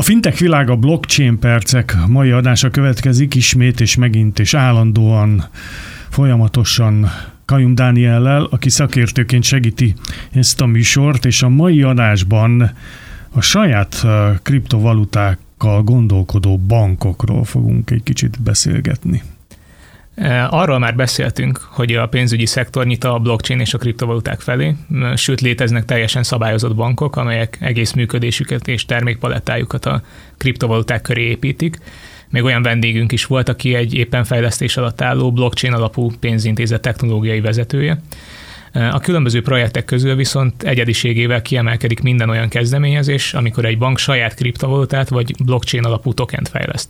A fintech világa blockchain percek mai adása következik ismét és megint és állandóan folyamatosan Kajum Dániellel, aki szakértőként segíti ezt a műsort, és a mai adásban a saját kriptovalutákkal gondolkodó bankokról fogunk egy kicsit beszélgetni. Arról már beszéltünk, hogy a pénzügyi szektor nyit a blockchain és a kriptovaluták felé, sőt léteznek teljesen szabályozott bankok, amelyek egész működésüket és termékpalettájukat a kriptovaluták köré építik. Még olyan vendégünk is volt, aki egy éppen fejlesztés alatt álló blockchain alapú pénzintézet technológiai vezetője. A különböző projektek közül viszont egyediségével kiemelkedik minden olyan kezdeményezés, amikor egy bank saját kriptovalutát vagy blockchain alapú tokent fejleszt.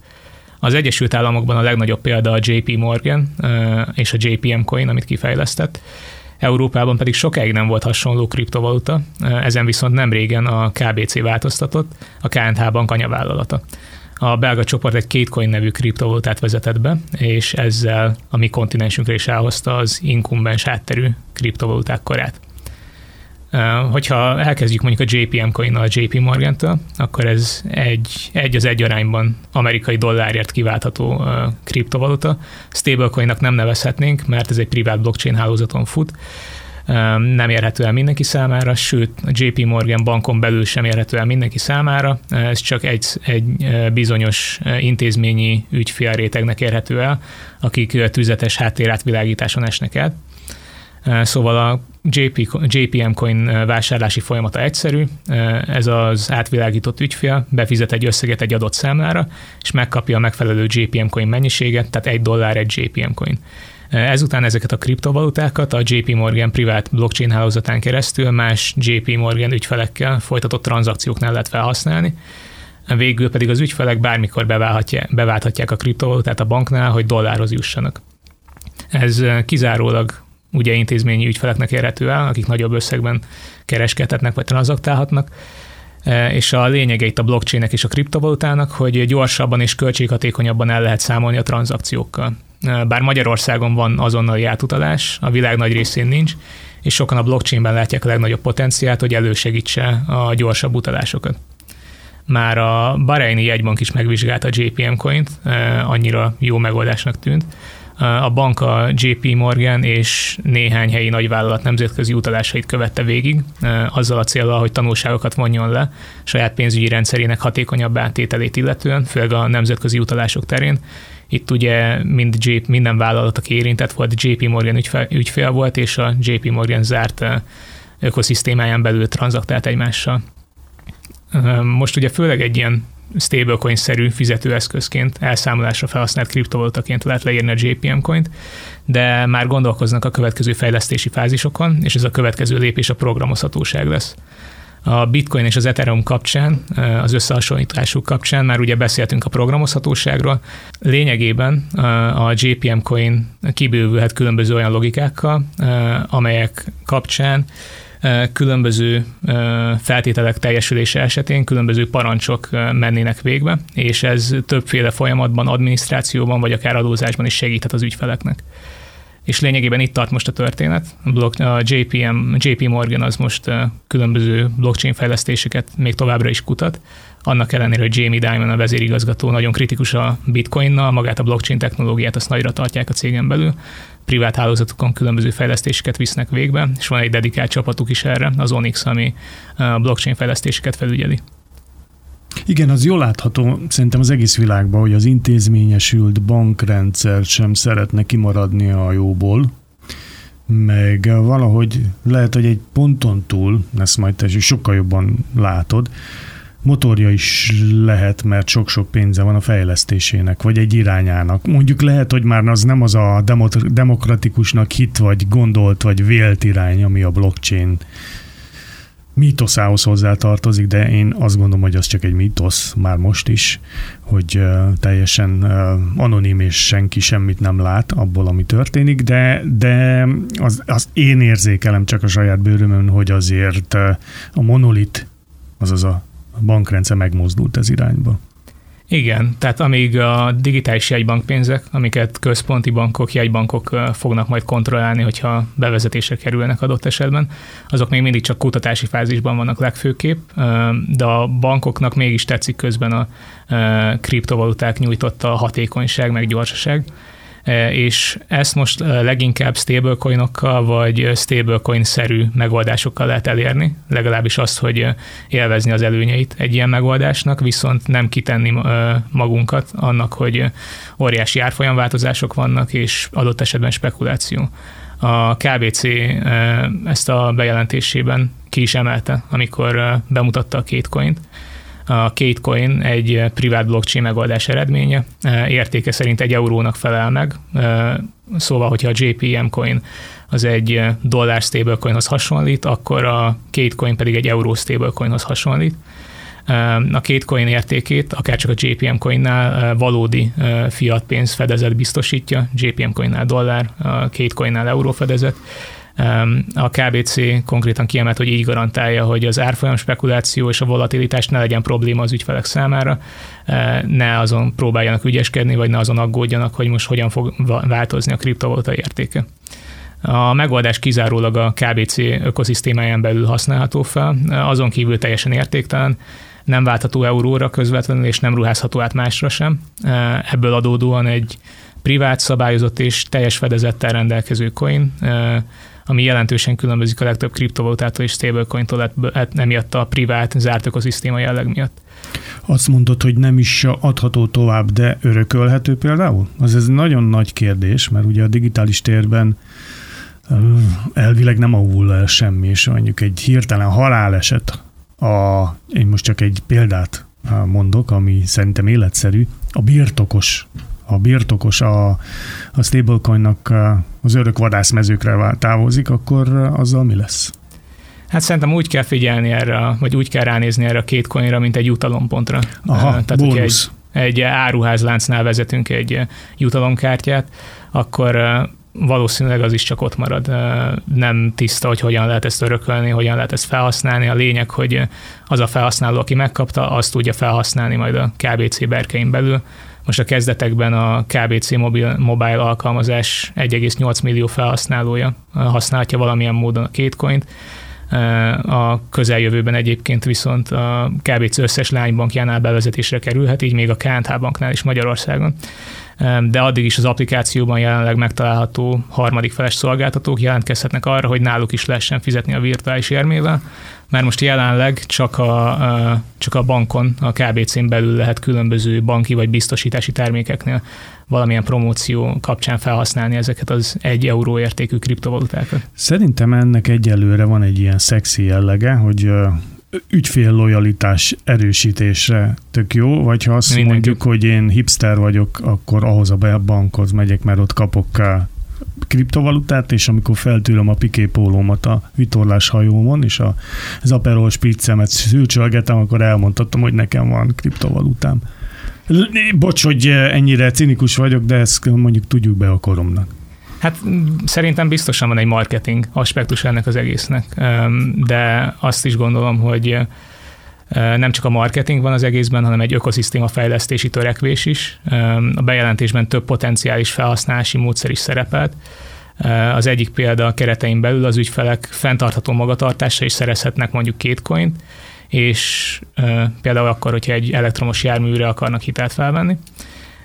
Az Egyesült Államokban a legnagyobb példa a JP Morgan és a JPM Coin, amit kifejlesztett. Európában pedig sokáig nem volt hasonló kriptovaluta, ezen viszont nem régen a KBC változtatott, a KNH bank anyavállalata. A belga csoport egy Catecoin nevű kriptovalutát vezetett be, és ezzel a mi kontinensünkre is elhozta az inkumbens hátterű kriptovaluták korát. Hogyha elkezdjük mondjuk a JPM coin a JP Morgan-től, akkor ez egy, egy az egy arányban amerikai dollárért kiváltható kriptovaluta. Stablecoinnak nem nevezhetnénk, mert ez egy privát blockchain hálózaton fut, nem érhető el mindenki számára, sőt a JP Morgan bankon belül sem érhető el mindenki számára, ez csak egy, egy bizonyos intézményi ügyfélrétegnek érhető el, akik tüzetes háttérátvilágításon esnek el. Szóval a JP, JPM coin vásárlási folyamata egyszerű, ez az átvilágított ügyfél befizet egy összeget egy adott számlára, és megkapja a megfelelő JPM coin mennyiséget, tehát egy dollár egy JPM coin. Ezután ezeket a kriptovalutákat a JP Morgan privát blockchain hálózatán keresztül más JP Morgan ügyfelekkel folytatott tranzakcióknál lehet felhasználni, végül pedig az ügyfelek bármikor beválthatják a kriptovalutát a banknál, hogy dollárhoz jussanak. Ez kizárólag ugye intézményi ügyfeleknek érhető el, akik nagyobb összegben kereskedhetnek vagy tranzaktálhatnak, e, és a lényege itt a blockchainek és a kriptovalutának, hogy gyorsabban és költséghatékonyabban el lehet számolni a tranzakciókkal. E, bár Magyarországon van azonnali átutalás, a világ nagy részén nincs, és sokan a blockchainben látják a legnagyobb potenciált, hogy elősegítse a gyorsabb utalásokat. Már a Bahreini jegybank is megvizsgálta a JPM coint, e, annyira jó megoldásnak tűnt, a bank a JP Morgan és néhány helyi nagyvállalat nemzetközi utalásait követte végig, azzal a célral, hogy tanulságokat vonjon le saját pénzügyi rendszerének hatékonyabb átételét illetően, főleg a nemzetközi utalások terén. Itt ugye mind JP, minden vállalat, aki érintett volt, JP Morgan ügyfél, ügyfél volt, és a JP Morgan zárt ökoszisztémáján belül tranzaktált egymással. Most ugye főleg egy ilyen stablecoin-szerű fizetőeszközként, elszámolásra felhasznált kriptovalutaként lehet leírni a JPM coint, de már gondolkoznak a következő fejlesztési fázisokon, és ez a következő lépés a programozhatóság lesz. A Bitcoin és az Ethereum kapcsán, az összehasonlításuk kapcsán már ugye beszéltünk a programozhatóságról. Lényegében a JPM coin kibővülhet különböző olyan logikákkal, amelyek kapcsán különböző feltételek teljesülése esetén különböző parancsok mennének végbe, és ez többféle folyamatban, adminisztrációban vagy akár adózásban is segíthet az ügyfeleknek. És lényegében itt tart most a történet. A JPM, JP Morgan az most különböző blockchain fejlesztéseket még továbbra is kutat, annak ellenére, hogy Jamie Dimon a vezérigazgató nagyon kritikus a bitcoinnal, magát a blockchain technológiát azt nagyra tartják a cégen belül, privát hálózatokon különböző fejlesztéseket visznek végbe, és van egy dedikált csapatuk is erre, az Onyx, ami a blockchain fejlesztéseket felügyeli. Igen, az jól látható szerintem az egész világban, hogy az intézményesült bankrendszer sem szeretne kimaradni a jóból, meg valahogy lehet, hogy egy ponton túl, ezt majd te sokkal jobban látod, motorja is lehet, mert sok-sok pénze van a fejlesztésének, vagy egy irányának. Mondjuk lehet, hogy már az nem az a demokratikusnak hit, vagy gondolt, vagy vélt irány, ami a blockchain mítoszához hozzá tartozik, de én azt gondolom, hogy az csak egy mítosz már most is, hogy teljesen anonim és senki semmit nem lát abból, ami történik, de, de az, az én érzékelem csak a saját bőrömön, hogy azért a monolit, azaz a bankrendszer megmozdult ez irányba. Igen, tehát amíg a digitális jegybankpénzek, amiket központi bankok, jegybankok fognak majd kontrollálni, hogyha bevezetésre kerülnek adott esetben, azok még mindig csak kutatási fázisban vannak legfőképp, de a bankoknak mégis tetszik közben a kriptovaluták nyújtotta hatékonyság, meg gyorsaság és ezt most e, leginkább stablecoinokkal vagy stablecoin-szerű megoldásokkal lehet elérni, legalábbis azt, hogy e, élvezni az előnyeit egy ilyen megoldásnak, viszont nem kitenni magunkat annak, hogy óriási árfolyamváltozások vannak, és adott esetben spekuláció. A KBC ezt a bejelentésében ki is emelte, amikor bemutatta a két coint, a Katecoin egy privát blockchain megoldás eredménye, értéke szerint egy eurónak felel meg, szóval, hogyha a JPM coin az egy dollár stablecoinhoz hasonlít, akkor a Katecoin pedig egy euró stablecoinhoz hasonlít. A két coin értékét, akár csak a JPM coinnál valódi fiat pénz fedezet biztosítja, JPM coinnál dollár, a két coinnál euró fedezet, a KBC konkrétan kiemelt, hogy így garantálja, hogy az árfolyam spekuláció és a volatilitás ne legyen probléma az ügyfelek számára, ne azon próbáljanak ügyeskedni, vagy ne azon aggódjanak, hogy most hogyan fog változni a kriptovaluta értéke. A megoldás kizárólag a KBC ökoszisztémáján belül használható fel, azon kívül teljesen értéktelen, nem váltható euróra közvetlenül, és nem ruházható át másra sem. Ebből adódóan egy privát, szabályozott és teljes fedezettel rendelkező coin, ami jelentősen különbözik a legtöbb kriptovalutától és stablecointól, emiatt a privát, zárt ökoszisztéma jelleg miatt. Azt mondod, hogy nem is adható tovább, de örökölhető például? Az ez nagyon nagy kérdés, mert ugye a digitális térben elvileg nem avul el semmi, és mondjuk egy hirtelen haláleset, a, én most csak egy példát mondok, ami szerintem életszerű, a birtokos a birtokos a, a stablecoinnak az örök vadászmezőkre távozik, akkor azzal mi lesz? Hát szerintem úgy kell figyelni erre, vagy úgy kell ránézni erre a két coinra, mint egy jutalompontra. Aha, Tehát, bónusz. egy, egy áruházláncnál vezetünk egy jutalomkártyát, akkor valószínűleg az is csak ott marad. Nem tiszta, hogy hogyan lehet ezt örökölni, hogyan lehet ezt felhasználni. A lényeg, hogy az a felhasználó, aki megkapta, azt tudja felhasználni majd a KBC berkein belül, most a kezdetekben a KBC mobil, mobile alkalmazás 1,8 millió felhasználója használhatja valamilyen módon a két coint. A közeljövőben egyébként viszont a KBC összes lánybankjánál bevezetésre kerülhet, így még a KNH banknál is Magyarországon de addig is az applikációban jelenleg megtalálható harmadik feles szolgáltatók jelentkezhetnek arra, hogy náluk is lehessen fizetni a virtuális érmével, mert most jelenleg csak a, csak a bankon, a KBC-n belül lehet különböző banki vagy biztosítási termékeknél valamilyen promóció kapcsán felhasználni ezeket az egy euró értékű kriptovalutákat. Szerintem ennek egyelőre van egy ilyen szexi jellege, hogy ügyfél lojalitás erősítésre tök jó, vagy ha azt Mindenki. mondjuk, hogy én hipster vagyok, akkor ahhoz a bankhoz megyek, mert ott kapok kriptovalutát, és amikor feltűröm a piképólómat a vitorlás hajómon, és a, az Aperol spritzemet szülcsölgetem, akkor elmondhatom, hogy nekem van kriptovalutám. Bocs, hogy ennyire cinikus vagyok, de ezt mondjuk tudjuk be a koromnak. Hát szerintem biztosan van egy marketing aspektus ennek az egésznek, de azt is gondolom, hogy nem csak a marketing van az egészben, hanem egy ökoszisztéma fejlesztési törekvés is. A bejelentésben több potenciális felhasználási módszer is szerepelt. Az egyik példa a keretein belül az ügyfelek fenntartható magatartásra is szerezhetnek mondjuk két coint, és például akkor, hogyha egy elektromos járműre akarnak hitelt felvenni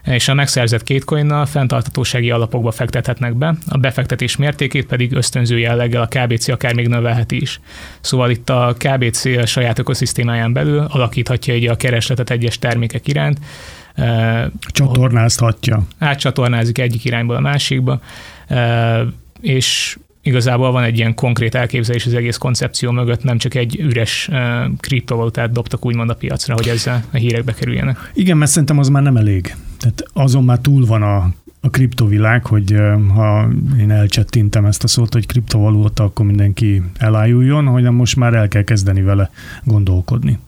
és a megszerzett két coinnal fenntartatósági alapokba fektethetnek be, a befektetés mértékét pedig ösztönző jelleggel a KBC akár még növelheti is. Szóval itt a KBC a saját ökoszisztémáján belül alakíthatja egy a keresletet egyes termékek iránt, Csatornázhatja. Átcsatornázik egyik irányból a másikba, és igazából van egy ilyen konkrét elképzelés az egész koncepció mögött, nem csak egy üres uh, kriptovalutát dobtak úgymond a piacra, hogy ezzel a hírekbe kerüljenek. Igen, mert szerintem az már nem elég. Tehát azon már túl van a, a kriptovilág, hogy ha én elcsettintem ezt a szót, hogy kriptovaluta, akkor mindenki elájuljon, hogy most már el kell kezdeni vele gondolkodni.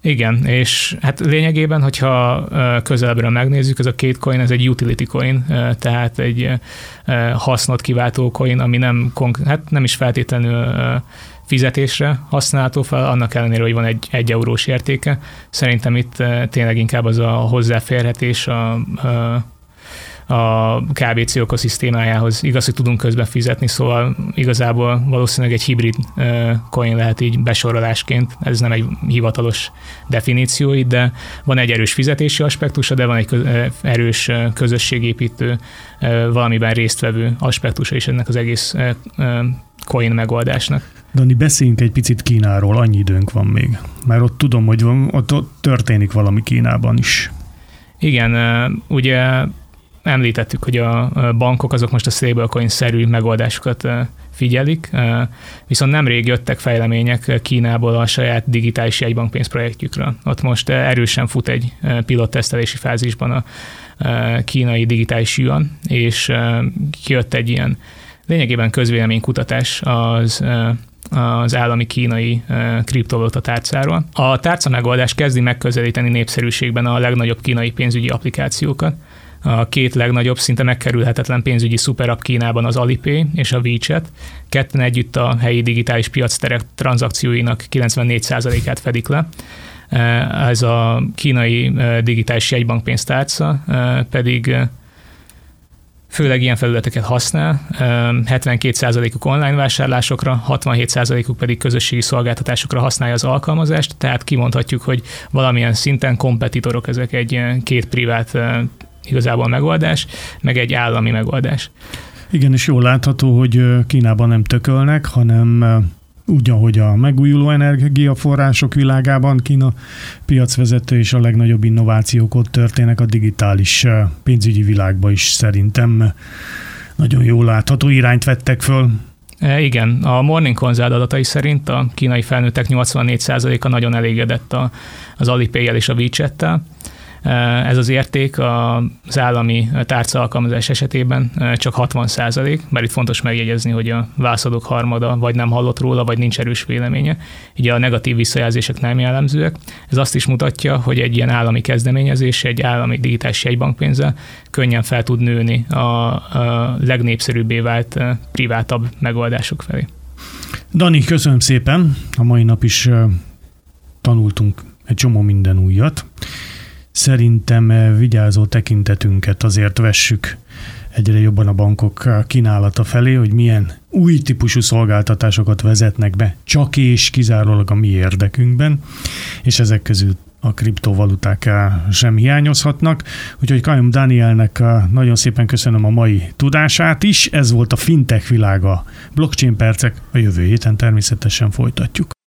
Igen, és hát lényegében, hogyha közelebbről megnézzük, ez a két coin, ez egy utility coin, tehát egy hasznot kiváltó coin, ami nem, hát nem is feltétlenül fizetésre használható fel, annak ellenére, hogy van egy, egy eurós értéke. Szerintem itt tényleg inkább az a hozzáférhetés, a, a a KBC ökoszisztémájához. Igaz, hogy tudunk közben fizetni, szóval igazából valószínűleg egy hibrid coin lehet így besorolásként, ez nem egy hivatalos definíció, de van egy erős fizetési aspektusa, de van egy erős közösségépítő, valamiben résztvevő aspektusa is ennek az egész coin megoldásnak. Dani, beszéljünk egy picit Kínáról, annyi időnk van még. Mert ott tudom, hogy van, ott, ott történik valami Kínában is. Igen, ugye említettük, hogy a bankok azok most a stablecoin-szerű megoldásokat figyelik, viszont nemrég jöttek fejlemények Kínából a saját digitális jegybankpénz projektjükről. Ott most erősen fut egy pilottesztelési fázisban a kínai digitális yuan, és kijött egy ilyen lényegében közvéleménykutatás az az állami kínai kriptovaluta tárcáról. A tárca megoldás kezdi megközelíteni népszerűségben a legnagyobb kínai pénzügyi applikációkat, a két legnagyobb, szinte megkerülhetetlen pénzügyi szuperapp Kínában az Alipay és a WeChat. Ketten együtt a helyi digitális piacterek tranzakcióinak 94%-át fedik le. Ez a kínai digitális jegybankpénztárca pedig főleg ilyen felületeket használ, 72%-uk online vásárlásokra, 67%-uk pedig közösségi szolgáltatásokra használja az alkalmazást, tehát kimondhatjuk, hogy valamilyen szinten kompetitorok ezek egy két privát igazából megoldás, meg egy állami megoldás. Igen, és jól látható, hogy Kínában nem tökölnek, hanem úgy, ahogy a megújuló energiaforrások világában Kína piacvezető és a legnagyobb innovációk ott történnek a digitális pénzügyi világban is szerintem nagyon jól látható irányt vettek föl. E, igen, a Morning Consult adatai szerint a kínai felnőttek 84%-a nagyon elégedett az alipay és a WeChat-tel, ez az érték az állami tárca alkalmazás esetében csak 60 százalék, mert itt fontos megjegyezni, hogy a válaszadók harmada vagy nem hallott róla, vagy nincs erős véleménye. Ugye a negatív visszajelzések nem jellemzőek. Ez azt is mutatja, hogy egy ilyen állami kezdeményezés, egy állami digitális jegybankpénzzel könnyen fel tud nőni a, a legnépszerűbbé vált privátabb megoldások felé. Dani, köszönöm szépen. A mai nap is tanultunk egy csomó minden újat szerintem eh, vigyázó tekintetünket azért vessük egyre jobban a bankok kínálata felé, hogy milyen új típusú szolgáltatásokat vezetnek be, csak és kizárólag a mi érdekünkben, és ezek közül a kriptovaluták eh, sem hiányozhatnak. Úgyhogy Kajom Danielnek eh, nagyon szépen köszönöm a mai tudását is. Ez volt a fintech világa. Blockchain percek a jövő héten természetesen folytatjuk.